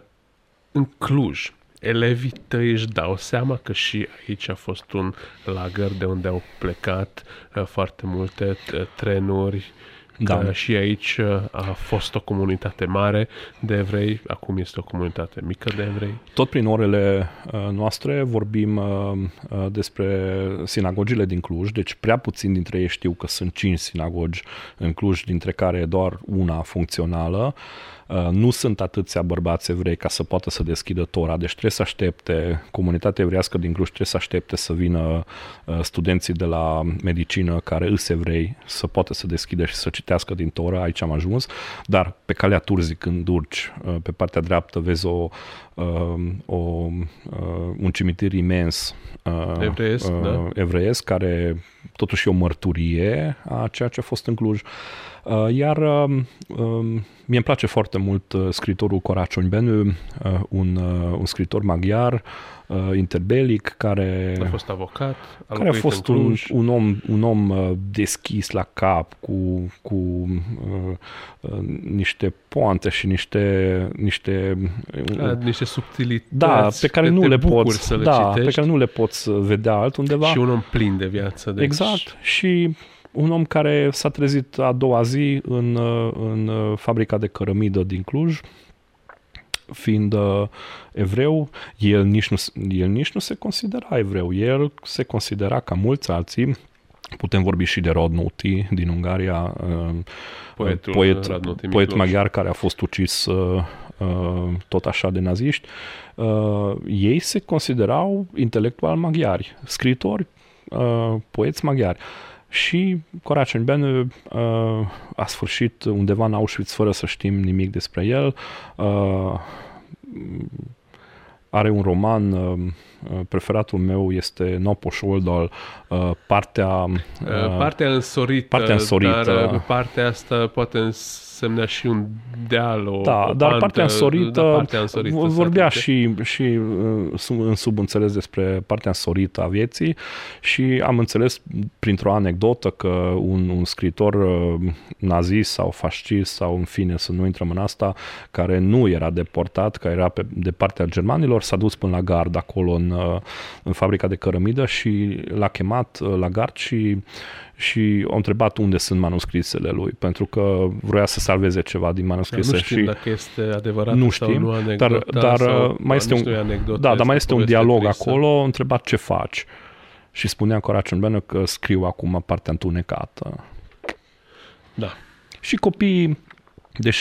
Speaker 1: în Cluj, elevii tăi își dau seama că și aici a fost un lagăr de unde au plecat uh, foarte multe uh, trenuri,
Speaker 2: Da.
Speaker 1: că și aici uh, a fost o comunitate mare de evrei, acum este o comunitate mică de evrei.
Speaker 2: Tot prin orele uh, noastre vorbim uh, uh, despre sinagogile din Cluj, deci prea puțin dintre ei știu că sunt cinci sinagogi în Cluj, dintre care doar una funcțională. Uh, Nu sunt atâția bărbați evrei ca să poată să deschidă Tora, deci trebuie să aștepte, comunitatea evreiască din Cluj trebuie să aștepte să vină uh, studenții de la medicină care îs evrei să poată să deschidă și să citească din Tora, aici am ajuns, dar pe calea Turzii când urci, uh, pe partea dreaptă vezi o, uh, o, uh, un cimitir imens uh,
Speaker 1: Evreiesc, da.
Speaker 2: evreiesc, care totuși e o mărturie a ceea ce a fost în Cluj. Uh, Iar uh, um, mie îmi place foarte mult uh, scritorul Coracion Benu, uh, un, uh, un scritor maghiar, uh, interbelic, care
Speaker 1: A fost avocat, a
Speaker 2: care a
Speaker 1: locuit
Speaker 2: fost
Speaker 1: în
Speaker 2: un,
Speaker 1: Cluj.
Speaker 2: un om, un om uh, deschis la cap, cu, cu uh, uh, niște poante și niște, niște
Speaker 1: A, niște subtilități
Speaker 2: da, pe care
Speaker 1: că
Speaker 2: nu
Speaker 1: te
Speaker 2: le
Speaker 1: bucuri
Speaker 2: poți,
Speaker 1: să le
Speaker 2: da, pe
Speaker 1: citești.
Speaker 2: care nu le poți vedea altundeva.
Speaker 1: Și un om plin de viață. Deci,
Speaker 2: Exact. Și un om care s-a trezit a doua zi în, uh, în uh, fabrica de cărămidă din Cluj, fiind uh, evreu, el nici, nu, s- el nici nu se considera evreu, el se considera ca mulți alții, putem vorbi și de Rodnuti din Ungaria, uh,
Speaker 1: Poetul
Speaker 2: poet,
Speaker 1: Radnoti
Speaker 2: poet
Speaker 1: Miklós.
Speaker 2: maghiar care a fost ucis uh, uh, tot așa de naziști, uh, ei se considerau intelectual maghiari, scritori, uh, poeți maghiari. Și Coracen Bene uh, a sfârșit undeva în Auschwitz fără să știm nimic despre el. Uh, are un roman, uh, uh, preferatul meu este Nopoș Oldal, uh, partea...
Speaker 1: Uh, Partea însorită,
Speaker 2: partea însorită.
Speaker 1: dar uh, partea asta poate însemna și un deal, o,
Speaker 2: Da,
Speaker 1: o
Speaker 2: dar
Speaker 1: pantă,
Speaker 2: partea însorită,
Speaker 1: da, partea însorită
Speaker 2: vor-
Speaker 1: se
Speaker 2: vorbea
Speaker 1: aplică.
Speaker 2: și, și uh, sub- în subînțeles despre partea însorită a vieții și am înțeles printr-o anecdotă că un, un scritor uh, nazist sau fascist sau în fine să nu intrăm în asta, care nu era deportat, care era pe, de partea germanilor, s-a dus până la gard acolo în, uh, în fabrica de cărămidă și l-a chemat uh, la gard și și au întrebat unde sunt manuscrisele lui, pentru că vrea să salveze ceva din
Speaker 1: Dar
Speaker 2: manuscrise
Speaker 1: nu știm
Speaker 2: și
Speaker 1: dacă este adevărat
Speaker 2: nu
Speaker 1: sau
Speaker 2: știm,
Speaker 1: nu
Speaker 2: dar,
Speaker 1: anecdota
Speaker 2: dar
Speaker 1: sau,
Speaker 2: uh, mai este
Speaker 1: nici
Speaker 2: un,
Speaker 1: nu e anecdotă,
Speaker 2: da, dar mai este un
Speaker 1: poveste
Speaker 2: dialog
Speaker 1: tristă.
Speaker 2: acolo, a întrebat ce faci. Și spunea Coracin Benă că scriu acum partea întunecată.
Speaker 1: Da.
Speaker 2: Și copiii de 16-17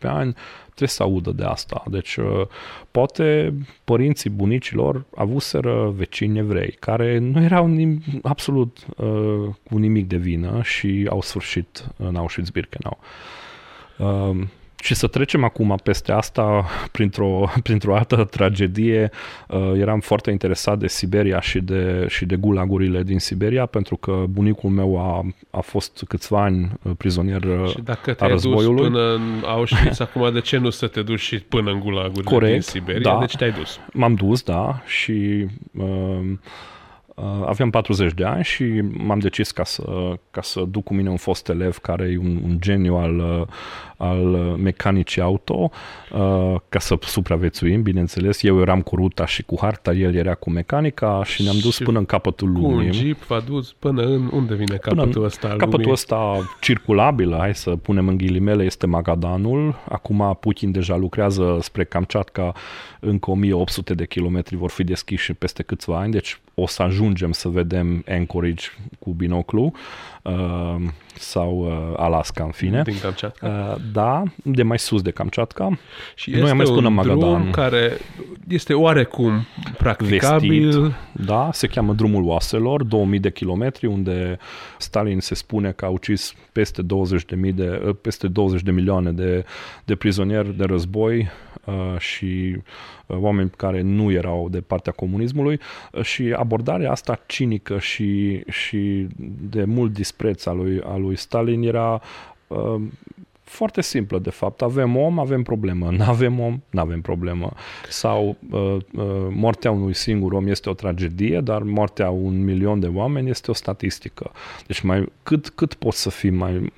Speaker 2: ani trebuie să audă de asta. Deci, uh, poate părinții bunicilor avuseră vecini evrei care nu erau nim- absolut uh, cu nimic de vină și au sfârșit în Auschwitz-Birkenau. Uh, și să trecem acum peste asta printr-o, printr-o altă tragedie. Uh, eram foarte interesat de Siberia și de, și de gulagurile din Siberia, pentru că bunicul meu a, a fost câțiva ani uh, prizonier uh,
Speaker 1: Și dacă
Speaker 2: a
Speaker 1: te-ai dus
Speaker 2: războiului.
Speaker 1: până în Auschwitz, acum de ce nu să te duci și până în gulagurile
Speaker 2: Corect,
Speaker 1: din Siberia?
Speaker 2: da.
Speaker 1: Deci te-ai dus.
Speaker 2: M-am dus, da, și uh, uh, aveam 40 de ani și m-am decis ca să, ca să duc cu mine un fost elev care e un, un geniu al, uh, al mecanicii auto, uh, ca să supraviețuim, bineînțeles. Eu eram cu ruta și cu harta, el era cu mecanica și ne-am dus
Speaker 1: Și
Speaker 2: până în capătul
Speaker 1: Cu un
Speaker 2: lumii.
Speaker 1: jeep v-a dus până în... Unde vine
Speaker 2: Până
Speaker 1: capătul
Speaker 2: în
Speaker 1: ăsta al
Speaker 2: Capătul
Speaker 1: lumii?
Speaker 2: ăsta circulabil, hai să punem în ghilimele, este Magadanul. Acum Putin deja lucrează spre Kamchatka, încă 1800 de kilometri vor fi deschiși peste câțiva ani, deci o să ajung ajungem să vedem Anchorage cu binoclu uh, sau uh, Alaska, în fine.
Speaker 1: Din Kamchatka.
Speaker 2: Uh, da, de mai sus de Kamchatka.
Speaker 1: Și
Speaker 2: Noi
Speaker 1: este
Speaker 2: am mers până
Speaker 1: un
Speaker 2: în Magadan.
Speaker 1: drum care este oarecum practicabil.
Speaker 2: Vestit. Da, se cheamă Drumul Oaselor, 2000 de kilometri, unde Stalin se spune că a ucis peste 20 de, mii de, uh, peste 20 de milioane de, de prizonieri de război uh, și uh, oameni care nu erau de partea comunismului uh, și abordarea asta cinică și, și de mult dispreț al lui, al lui Stalin era uh, foarte simplă, de fapt. Avem om, avem problemă. Nu avem om, nu avem problemă. Sau uh, uh, moartea unui singur om este o tragedie, dar moartea un milion de oameni este o statistică. Deci mai, cât, cât poți să fii mai,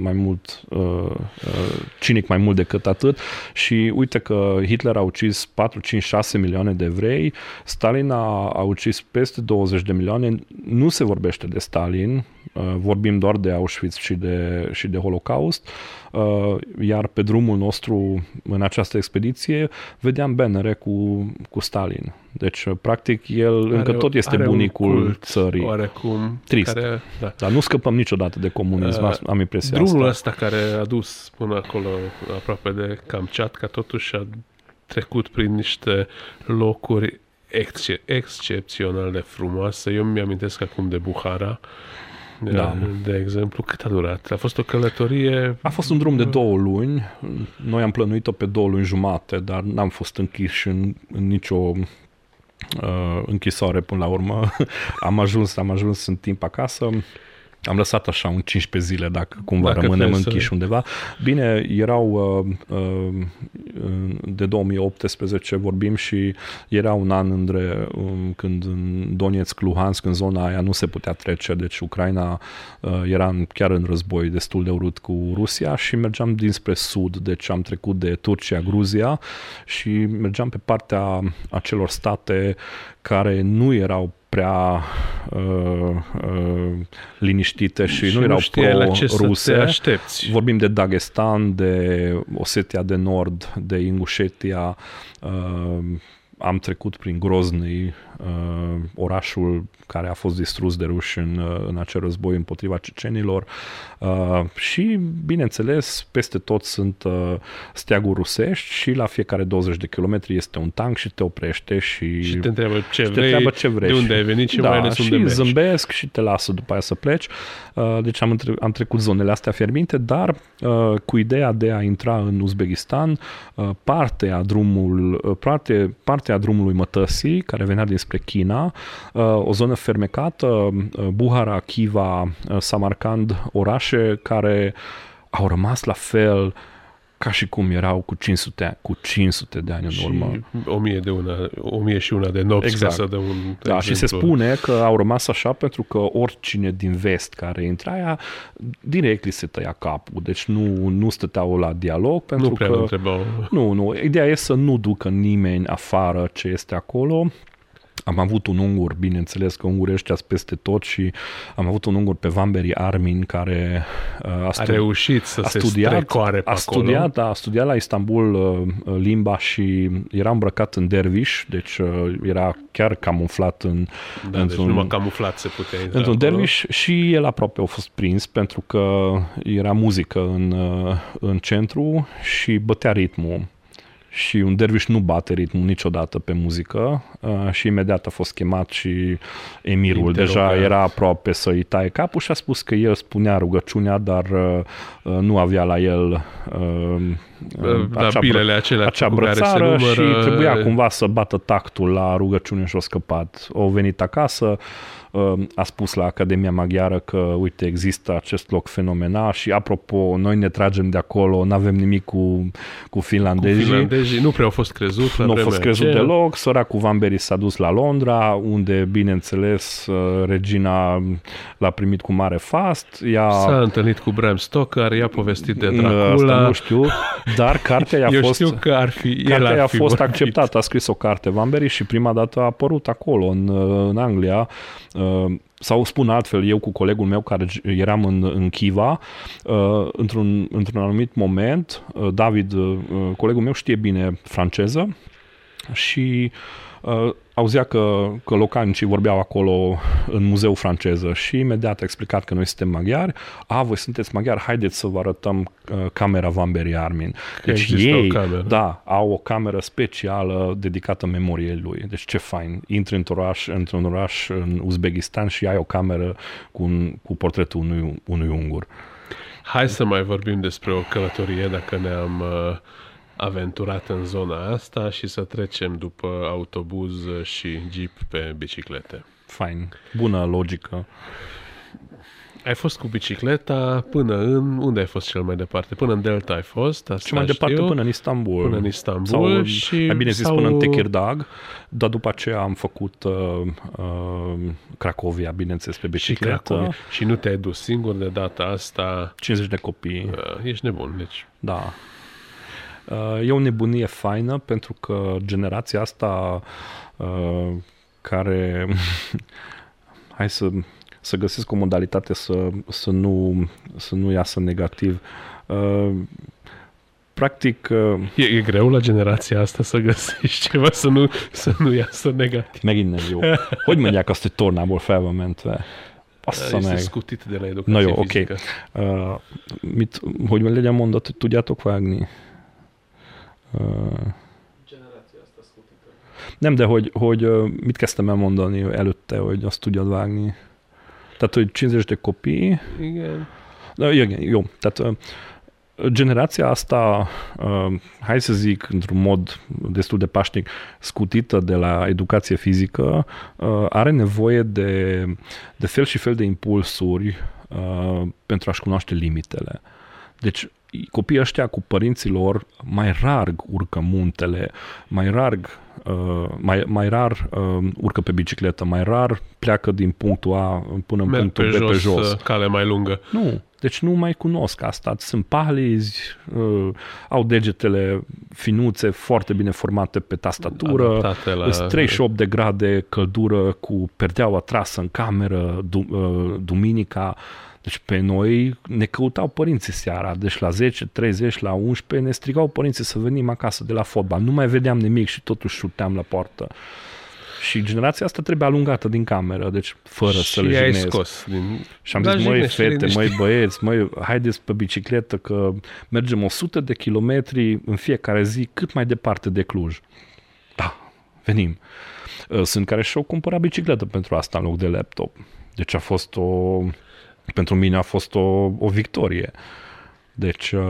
Speaker 2: mai mult uh, uh, cinic mai mult decât atât și uite că Hitler a ucis 4, 5, 6 milioane de evrei, Stalin a, a ucis peste 20 de milioane, nu se vorbește de Stalin, uh, vorbim doar de Auschwitz și de, și de Holocaust, uh, iar pe drumul nostru în această expediție vedeam bannere cu, cu Stalin. Deci, uh, practic, el
Speaker 1: Are
Speaker 2: încă
Speaker 1: o-
Speaker 2: tot este
Speaker 1: are un
Speaker 2: bunicul
Speaker 1: cult
Speaker 2: țării.
Speaker 1: Oarecum.
Speaker 2: Trist.
Speaker 1: Care, da.
Speaker 2: Dar nu scăpăm niciodată de comunism,
Speaker 1: Uh,
Speaker 2: am impresia
Speaker 1: Drumul
Speaker 2: asta.
Speaker 1: ăsta care a dus până acolo, aproape de Kamchatka, totuși a trecut prin niște locuri exce- excepțional de frumoase. Eu mi amintesc acum de Buhara,
Speaker 2: Da.
Speaker 1: de exemplu. Cât a durat? A fost o călătorie...
Speaker 2: A fost un drum de două luni. Noi am plănuit-o pe două luni jumate, dar n-am fost închiși în, în nicio uh, închisoare până la urmă. am ajuns, am ajuns în timp acasă. Am lăsat așa un 15 zile dacă cumva
Speaker 1: Dacă
Speaker 2: dacă rămânem
Speaker 1: trebuie să-
Speaker 2: închiși undeva. Bine, erau uh, uh, de 2018 vorbim și era un an între um, când în Donetsk, Luhansk, în zona aia nu se putea trece, deci Ucraina uh, era în, chiar în război destul de urât cu Rusia și mergeam dinspre sud, deci am trecut de Turcia, Gruzia și mergeam pe partea acelor state care nu erau prea uh, uh, liniștite și,
Speaker 1: Și
Speaker 2: nu erau
Speaker 1: știai la ce să te
Speaker 2: pro-ruse.
Speaker 1: aștepți.
Speaker 2: Vorbim de Dagestan, de Osetia de Nord, de Ingușetia. Uh, am trecut prin Grozny, uh, orașul care a fost distrus de ruși în, uh, în acel război împotriva cecenilor. Uh, și, bineînțeles, peste tot sunt uh, steaguri rusești și la fiecare 20 de kilometri este un tank și te oprește și,
Speaker 1: Și te întreabă ce
Speaker 2: și te
Speaker 1: vrei,
Speaker 2: întreabă ce vrei.
Speaker 1: de unde
Speaker 2: și-
Speaker 1: ai venit și
Speaker 2: da,
Speaker 1: mai ales
Speaker 2: și
Speaker 1: unde mergi.
Speaker 2: zâmbesc și te lasă după aia să pleci. Uh, Deci am, între, am trecut zonele astea fierbinte, dar uh, cu ideea de a intra în Uzbekistan, uh, partea, drumul, uh, parte, partea drumului Mătăsii, care venea dinspre China, uh, o zonă fermecată, uh, Buhara, Khiva, uh, Samarkand, orașe care au rămas la fel ca și cum erau cu 500, cu 500 de ani în
Speaker 1: Și
Speaker 2: urmă.
Speaker 1: o mie de una, o mie și una de nopți
Speaker 2: Exact.
Speaker 1: ca să dă un
Speaker 2: Da, și se
Speaker 1: exemplu.
Speaker 2: spune că au rămas așa pentru că oricine din vest care intra aia, direct li se tăia capul. Deci nu, nu stăteau la dialog pentru
Speaker 1: Nu prea
Speaker 2: că...
Speaker 1: că... întrebau.
Speaker 2: Nu, nu. Ideea e să nu ducă nimeni afară ce este acolo. Am avut un ungur, bineînțeles că ungurii ăștia sunt peste tot și am avut un ungur pe Vamberi Armin care uh, a,
Speaker 1: A
Speaker 2: stu-
Speaker 1: reușit să
Speaker 2: a
Speaker 1: se
Speaker 2: studiat,
Speaker 1: strecoare pe
Speaker 2: a
Speaker 1: acolo.
Speaker 2: studiat, da, a studiat la Istanbul uh, limba și era îmbrăcat în derviș, deci uh, era chiar camuflat în,
Speaker 1: Da, deci
Speaker 2: într-un,
Speaker 1: numai camuflat se putea intra
Speaker 2: într-un
Speaker 1: acolo.
Speaker 2: derviș și el aproape a fost prins pentru că era muzică în, uh, în centru și bătea ritmul. Și un derviș nu bate ritmul niciodată pe muzică uh, și imediat a fost chemat și emirul
Speaker 1: Interogat.
Speaker 2: deja era aproape să-i taie capul și a spus că el spunea rugăciunea, dar uh, uh, nu avea la el uh, uh,
Speaker 1: La bilele acelea
Speaker 2: acea
Speaker 1: cu care se
Speaker 2: brățară
Speaker 1: numără...
Speaker 2: și trebuia cumva să bată tactul la rugăciune și a scăpat. Au venit acasă, uh, a spus la Academia Maghiară că, uite, există acest loc fenomenal și, apropo, noi ne tragem de acolo, nu avem nimic cu, cu finlandezii.
Speaker 1: Finlandezii nu prea au fost crezut la
Speaker 2: Nu a
Speaker 1: vremea
Speaker 2: fost crezut
Speaker 1: aceea.
Speaker 2: deloc. Săracul Vanberry s-a dus la Londra, unde, bineînțeles, uh, regina l-a primit cu mare fast. Ea,
Speaker 1: S-a întâlnit cu Bram Stoker, i-a povestit de
Speaker 2: Asta
Speaker 1: Dracula.
Speaker 2: nu știu, dar cartea i-a
Speaker 1: Eu
Speaker 2: fost...
Speaker 1: știu că ar fi, el
Speaker 2: Cartea
Speaker 1: ar
Speaker 2: a
Speaker 1: fi
Speaker 2: fost
Speaker 1: vorbit.
Speaker 2: acceptată, a scris o carte Vanberry și prima dată a apărut acolo, în, în Anglia. Uh, Sau spun altfel, eu cu colegul meu care eram în, în Chiva, uh, într-un, într-un anumit moment, uh, David, uh, colegul meu știe bine franceză și uh, auzea că, că localnicii vorbeau acolo în muzeu franceză și imediat a explicat că noi suntem maghiari. A, voi sunteți maghiari, haideți să vă arătăm uh, camera Vamberi Armin. Deci
Speaker 1: există o
Speaker 2: ei,
Speaker 1: cameră.
Speaker 2: da, au o cameră specială dedicată memoriei lui. Deci ce fain. Intri într-un oraș, într-un oraș în Uzbekistan și ai o cameră cu, un, cu portretul unui, unui ungur.
Speaker 1: Hai să mai vorbim despre o călătorie dacă ne-am uh, aventurat în zona asta și să trecem după autobuz și jeep pe biciclete.
Speaker 2: Fain. Bună logică.
Speaker 1: Ai fost cu bicicleta până în... Unde ai fost cel mai departe? Până în Delta ai fost? Asta
Speaker 2: Și mai departe
Speaker 1: știu.
Speaker 2: până în Istanbul.
Speaker 1: Până în Istanbul
Speaker 2: sau,
Speaker 1: și-
Speaker 2: mai bine zis
Speaker 1: sau-
Speaker 2: până în Tekirdağ, dar după aceea am făcut uh, uh, Cracovia, bineînțeles, pe
Speaker 1: și
Speaker 2: bicicletă.
Speaker 1: Cracovia. Și nu te-ai dus singur de data asta.
Speaker 2: 50 de copii,
Speaker 1: Uh, ești nebun, deci
Speaker 2: da. Uh, e o nebunie faină pentru că generația asta uh, care hai să, să găsesc o modalitate să, să, nu, să nu iasă negativ. Uh, practic, uh,
Speaker 1: e, e greu la generația asta să găsești ceva să nu, să nu iasza negatív.
Speaker 2: megint nem jó. Hogy mondják azt, hogy tornából fel van mentve? Bassza
Speaker 1: Este
Speaker 2: meg.
Speaker 1: scutit de la educație
Speaker 2: Na jó, oké.
Speaker 1: fizică.
Speaker 2: Uh, mit, hogy legyen mondat, hogy tudjátok vágni? Nem, de hogy, hogy mit kezdtem elmondani előtte, hogy azt tudjad vágni? Tehát, hogy 50 de copii,
Speaker 1: Igen.
Speaker 2: Da, igen, jó. Tehát generația asta, uh, hai să zic, într-un mod destul de pașnic, scutită de la educație fizică, are nevoie de, de fel și fel de impulsuri pentru a-și cunoaște limitele. Deci, copiii ăștia cu părinții lor mai rar urcă muntele, mai rar, uh, mai, mai rar uh, urcă pe bicicletă, mai rar pleacă din punctul A până în
Speaker 1: Merg
Speaker 2: punctul
Speaker 1: pe
Speaker 2: B
Speaker 1: jos,
Speaker 2: pe jos.
Speaker 1: uh, cale mai lungă.
Speaker 2: Nu, deci nu mai cunosc asta. Sunt pahlizi, uh, au degetele finuțe, foarte bine formate pe tastatură,
Speaker 1: Adaptate la-
Speaker 2: la... 38 de grade căldură cu perdeaua trasă în cameră du- uh, duminica. Deci pe noi ne căutau părinții seara, deci la 10, 30, la 11 ne strigau părinții să venim acasă de la fotbal. Nu mai vedeam nimic și totuși șuteam la poartă. Și generația asta trebuie alungată din cameră, deci fără să
Speaker 1: și
Speaker 2: le
Speaker 1: ai
Speaker 2: jignesc.
Speaker 1: scos din...
Speaker 2: Și am
Speaker 1: Da,
Speaker 2: zis, măi,
Speaker 1: jignește,
Speaker 2: fete,
Speaker 1: liniște.
Speaker 2: măi, băieți, măi, haideți pe bicicletă că mergem 100 de kilometri în fiecare zi cât mai departe de Cluj. Da, venim. Uh, Sunt care și-au cumpărat bicicletă pentru asta în loc de laptop. Deci a fost o... Pentru mine a fost o, o victorie. Deci uh,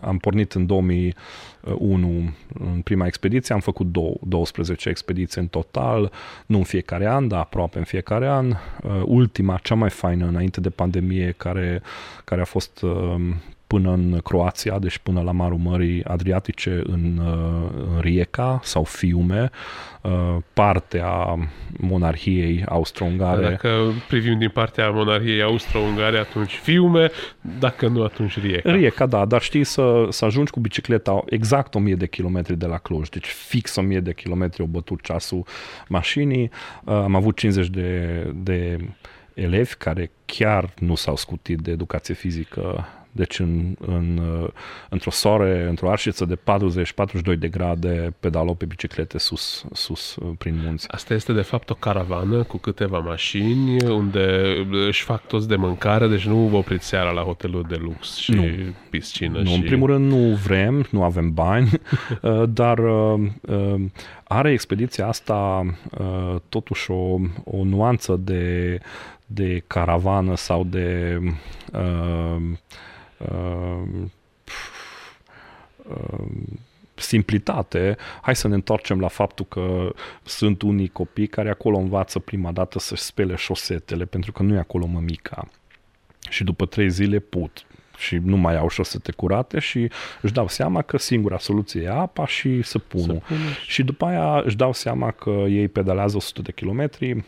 Speaker 2: am pornit în 2001 în prima expediție, am făcut dou- 12 expediții în total, nu în fiecare an, dar aproape în fiecare an. Uh, ultima, cea mai faină înainte de pandemie, care, care a fost uh, până în Croația, deci până la Marul Mării Adriatice în, uh, în Rijeka sau Fiume, uh, parte a monarhiei austro-ungare.
Speaker 1: Dacă privim din partea monarhiei austro-ungare, atunci Fiume, dacă nu, atunci Rijeka.
Speaker 2: Rijeka, da, dar știi să, să ajungi cu bicicleta exact 1000 de kilometri de la Cluj, deci fix 1000 de kilometri o bătut ceasul mașinii. Uh, Am avut 50 de, de elevi care chiar nu s-au scutit de educație fizică deci în, în, uh, într-o soare, într-o arșiță de 40-42 de grade, pedalau pe biciclete sus, sus uh, prin munți.
Speaker 1: Asta este de fapt o caravană cu câteva mașini unde își fac toți de mâncare, deci nu vă opriți seara la hotelul de lux și
Speaker 2: Nu.
Speaker 1: piscină.
Speaker 2: Nu,
Speaker 1: și...
Speaker 2: în primul rând nu vrem, nu avem bani, uh, dar uh, uh, are expediția asta uh, totuși o, o nuanță de, de caravană sau de uh, uh, uh, simplitate, hai să ne întoarcem la faptul că sunt unii copii care acolo învață prima dată să-și spele șosetele, pentru că nu e acolo mămica. Și după trei zile put și nu mai au șosete curate și își dau seama că singura soluție e apa și săpunul.
Speaker 1: Săpunul
Speaker 2: Și după aia își dau seama că ei pedalează 100 de kilometri,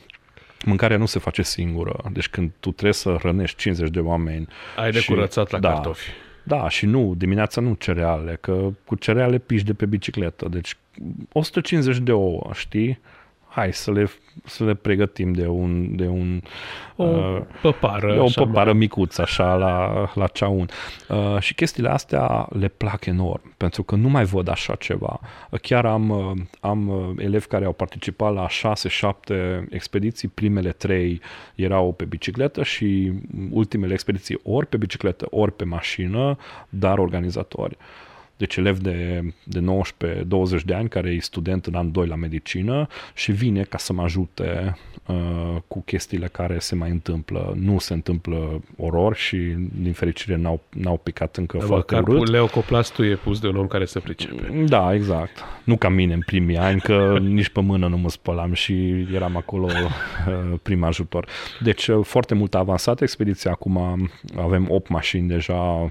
Speaker 2: mâncarea nu se face singură. Deci când tu trebuie să hrănești 50 de oameni...
Speaker 1: Ai de
Speaker 2: și-
Speaker 1: curățat la
Speaker 2: da,
Speaker 1: cartofi.
Speaker 2: Da, și nu, dimineața nu cereale, că cu cereale piși de pe bicicletă. Deci 150 de ouă, știi? Hai să le, să le pregătim de un, de un
Speaker 1: O păpară.
Speaker 2: de o
Speaker 1: așa
Speaker 2: păpară micuță așa la, la ceaun. Uh, și chestiile astea le plac enorm, pentru că nu mai văd așa ceva. Chiar am, uh, am uh, elevi care au participat la 6-7 expediții, primele trei erau pe bicicletă și ultimele expediții ori pe bicicletă, ori pe mașină, dar organizatori. Deci elev de, de 19-20 de ani care e student în an 2 la medicină și vine ca să mă ajute uh, cu chestiile care se mai întâmplă. Nu se întâmplă orori și din fericire n-au, n-au picat încă
Speaker 1: Da,
Speaker 2: foarte
Speaker 1: Măcar
Speaker 2: urât.
Speaker 1: leocoplastul e pus de un om care se pricepe.
Speaker 2: Da, exact. Nu ca mine în primii ani, că nici pe mână nu mă spălam și eram acolo uh, prim ajutor. Deci uh, foarte mult a avansat expediția. Acum avem 8 mașini deja, uh,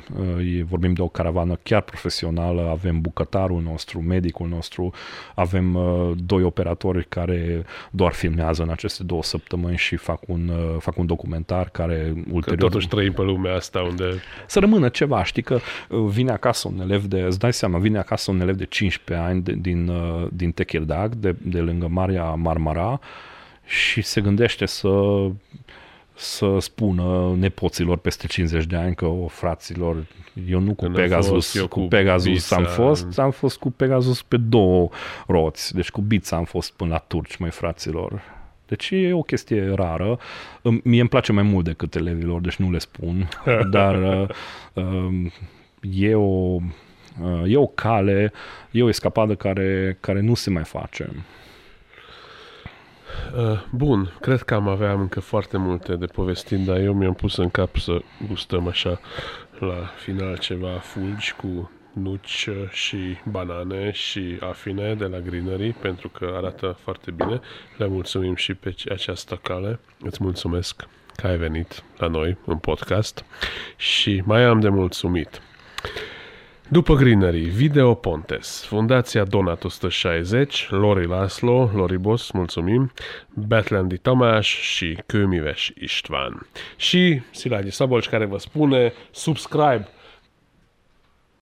Speaker 2: e- vorbim de o caravană chiar profesională, avem bucătarul nostru, medicul nostru, avem uh, doi operatori care doar filmează în aceste două săptămâni și fac un, uh, fac un documentar care
Speaker 1: Că
Speaker 2: ulterior
Speaker 1: totuși trăim pe lumea asta unde
Speaker 2: să rămână ceva, știi că uh, vine acasă un elev de, îți dai seama, vine acasă un elev de 15 ani de, din, uh, din Techirdag, de, de lângă Marea Marmara și se gândește să să spună nepoților peste 50 de ani că, o, fraților, eu nu cu
Speaker 1: Când am
Speaker 2: Pegasus,
Speaker 1: fost, eu
Speaker 2: cu
Speaker 1: cu
Speaker 2: Pegasus
Speaker 1: Bița.
Speaker 2: am fost, am fost cu Pegasus pe două roți, deci cu Bița am fost până la turci, mai fraților. Deci e o chestie rară. Îmi- Mie îmi place mai mult decât elevilor, deci nu le spun, dar uh, um, e o, uh, e o cale, e o escapadă care, care nu se mai face.
Speaker 1: Uh, Bun, cred că am avea încă foarte multe de povestit, dar eu mi-am pus în cap să gustăm așa la final ceva fulgi cu nuci uh, și banane și afine de la Greenery, pentru că arată foarte bine. Le mulțumim și pe această cale. Îți mulțumesc că ai venit la noi în podcast și mai am de mulțumit. După Greenery, Video Pontes, Fundația Donat 160, Lori Laszlo, Lori Boss, mulțumim, Betlandi Tamás și Kőmives István. Și Szilágyi Szabolcs care vă spune subscribe